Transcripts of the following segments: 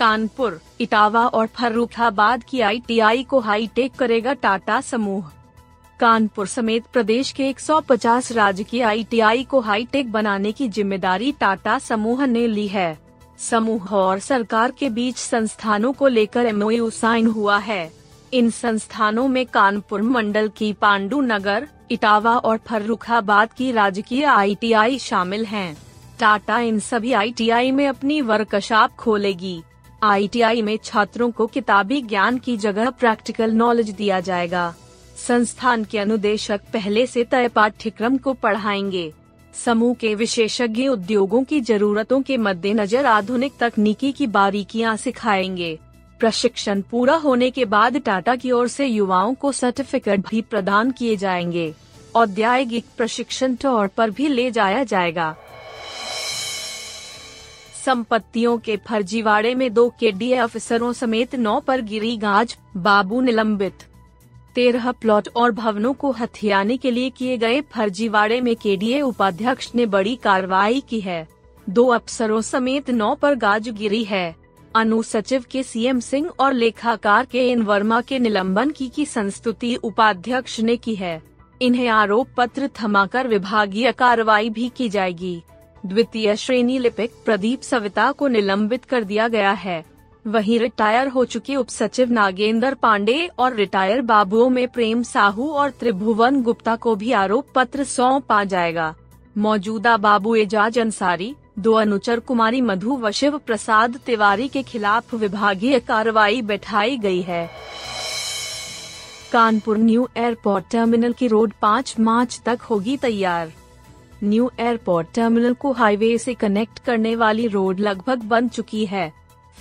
कानपुर, इटावा और फर्रुखाबाद की आईटीआई को हाईटेक करेगा टाटा समूह। कानपुर समेत प्रदेश के 150 राज्य की आईटीआई को हाईटेक बनाने की ज़िम्मेदारी टाटा समूह ने ली है। समूह और सरकार के बीच संस्थानों को लेकर एमओयू साइन हुआ है। इन संस्थानों में कानपुर मंडल की पांडु नगर इटावा और फर्रुखाबाद की राजकीय आईटीआई शामिल हैं। टाटा इन सभी आईटीआई में अपनी वर्कशॉप खोलेगी। आईटीआई में छात्रों को किताबी ज्ञान की जगह प्रैक्टिकल नॉलेज दिया जाएगा। संस्थान के अनुदेशक पहले से तय पाठ्यक्रम को पढ़ाएँगे। समूह के विशेषज्ञ उद्योगों की जरूरतों के मद्देनजर आधुनिक तकनीकी की बारीकियाँ सिखाएँगे। प्रशिक्षण पूरा होने के बाद टाटा की ओर से युवाओं को सर्टिफिकेट भी प्रदान किए जाएँगे। औद्यागिक प्रशिक्षण तौर पर भी ले जाया जाएगा। संपत्तियों के फर्जीवाड़े में दो के डी अफसरों समेत नौ पर गिरी गाज, बाबू निलंबित। तेरह प्लॉट और भवनों को हथियाने के लिए किए गए फर्जीवाड़े में के डी उपाध्यक्ष ने बड़ी कार्रवाई की है। दो अफसरों समेत नौ पर गाज गिरी है। अनु सचिव के सीएम सिंह और लेखाकार के एन वर्मा के निलंबन की की संस्तुति उपाध्यक्ष ने की है। इन्हें आरोप पत्र थमाकर विभागीय कार्रवाई भी की जाएगी। द्वितीय श्रेणी लिपिक प्रदीप सविता को निलंबित कर दिया गया है। वहीं रिटायर हो चुके उप सचिव नागेंद्र पांडे और रिटायर बाबुओं में प्रेम साहू और त्रिभुवन गुप्ता को भी आरोप पत्र सौंपा जाएगा। मौजूदा बाबू एजाज अंसारी, दो अनुचर कुमारी मधु व शिव प्रसाद तिवारी के खिलाफ विभागीय कार्रवाई बैठाई गई है। कानपुर न्यू एयरपोर्ट टर्मिनल की रोड पाँच मार्च तक होगी तैयार। न्यू एयरपोर्ट टर्मिनल को हाईवे से कनेक्ट करने वाली रोड लगभग बन चुकी है।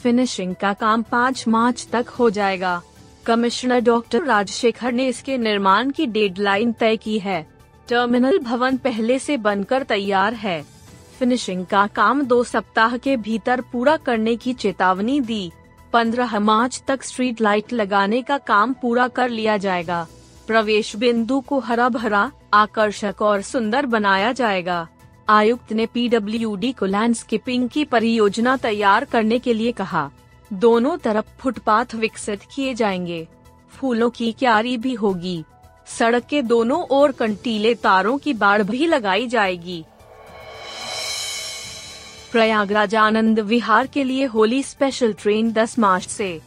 फिनिशिंग का काम पाँच मार्च तक हो जाएगा। कमिश्नर डॉक्टर राजशेखर ने इसके निर्माण की डेडलाइन तय की है। टर्मिनल भवन पहले से बनकर तैयार है। फिनिशिंग का काम दो सप्ताह के भीतर पूरा करने की चेतावनी दी। 15 मार्च तक स्ट्रीट लाइट लगाने का काम पूरा कर लिया जाएगा। प्रवेश बिंदु को हरा भरा आकर्षक और सुंदर बनाया जाएगा। आयुक्त ने पीडब्ल्यूडी को लैंडस्केपिंग की परियोजना तैयार करने के लिए कहा। दोनों तरफ़ फुटपाथ विकसित किए जाएँगे। फूलों की क्यारी भी होगी। सड़क के दोनों ओर कंटीले तारों की बाढ़ भी लगाई जाएगी। प्रयागराज आनंद विहार के लिए होली स्पेशल ट्रेन 10 मार्च से।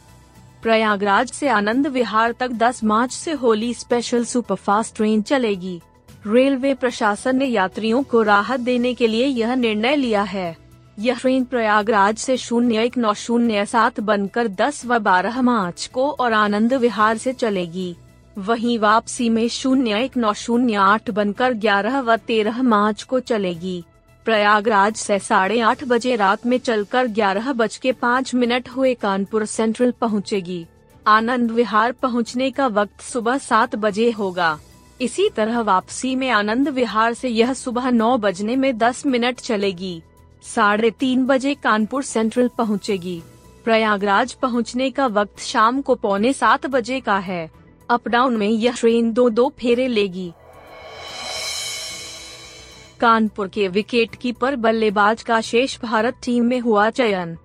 प्रयागराज से आनंद विहार तक 10 मार्च से होली स्पेशल सुपरफास्ट ट्रेन चलेगी। रेलवे प्रशासन ने यात्रियों को राहत देने के लिए यह निर्णय लिया है। यह ट्रेन प्रयागराज से शून्य एक नौ शून्य सात बनकर 10 व 12 मार्च को और आनंद विहार से चलेगी। वहीं वापसी में शून्य एक नौ शून्य आठ बनकर 11 व 13 मार्च को चलेगी। प्रयागराज से साढ़े आठ बजे रात में चलकर ग्यारह बज के पाँच मिनट हुए कानपुर सेंट्रल पहुंचेगी। आनंद विहार पहुँचने का वक्त सुबह सात बजे होगा। इसी तरह वापसी में आनंद विहार से यह सुबह नौ बजने में दस मिनट चलेगी। साढ़े तीन बजे कानपुर सेंट्रल पहुंचेगी। प्रयागराज पहुँचने का वक्त शाम को पौने सात बजे का है। अप डाउन में यह ट्रेन दो दो फेरे लेगी। कानपुर के विकेट कीपर बल्लेबाज का शेष भारत टीम में हुआ चयन।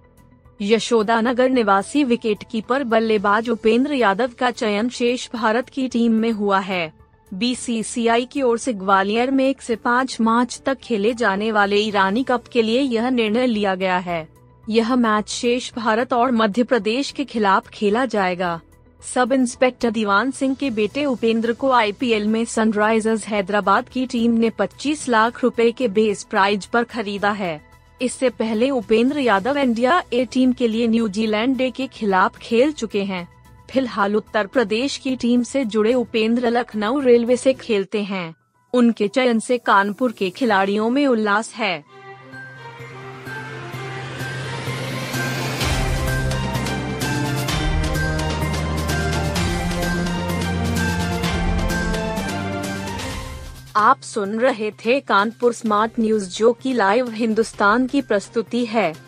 यशोदा नगर निवासी विकेट कीपर बल्लेबाज उपेंद्र यादव का चयन शेष भारत की टीम में हुआ है। बीसीसीआई की ओर से ग्वालियर में एक से पाँच मार्च तक खेले जाने वाले ईरानी कप के लिए यह निर्णय लिया गया है। यह मैच शेष भारत और मध्य प्रदेश के खिलाफ खेला जाएगा। सब इंस्पेक्टर दीवान सिंह के बेटे उपेंद्र को आईपीएल में सनराइजर्स हैदराबाद की टीम ने 25 लाख रुपए के बेस प्राइज पर खरीदा है। इससे पहले Upendra Yadav India A team के लिए न्यूजीलैंड डे के खिलाफ खेल चुके हैं। फ़िलहाल उत्तर प्रदेश की टीम से जुड़े उपेंद्र लखनऊ रेलवे से खेलते हैं। उनके चयन से कानपुर के खिलाड़ियों में उल्लास है। आप सुन रहे थे कानपुर स्मार्ट न्यूज़ जो की लाइव हिंदुस्तान की प्रस्तुति है।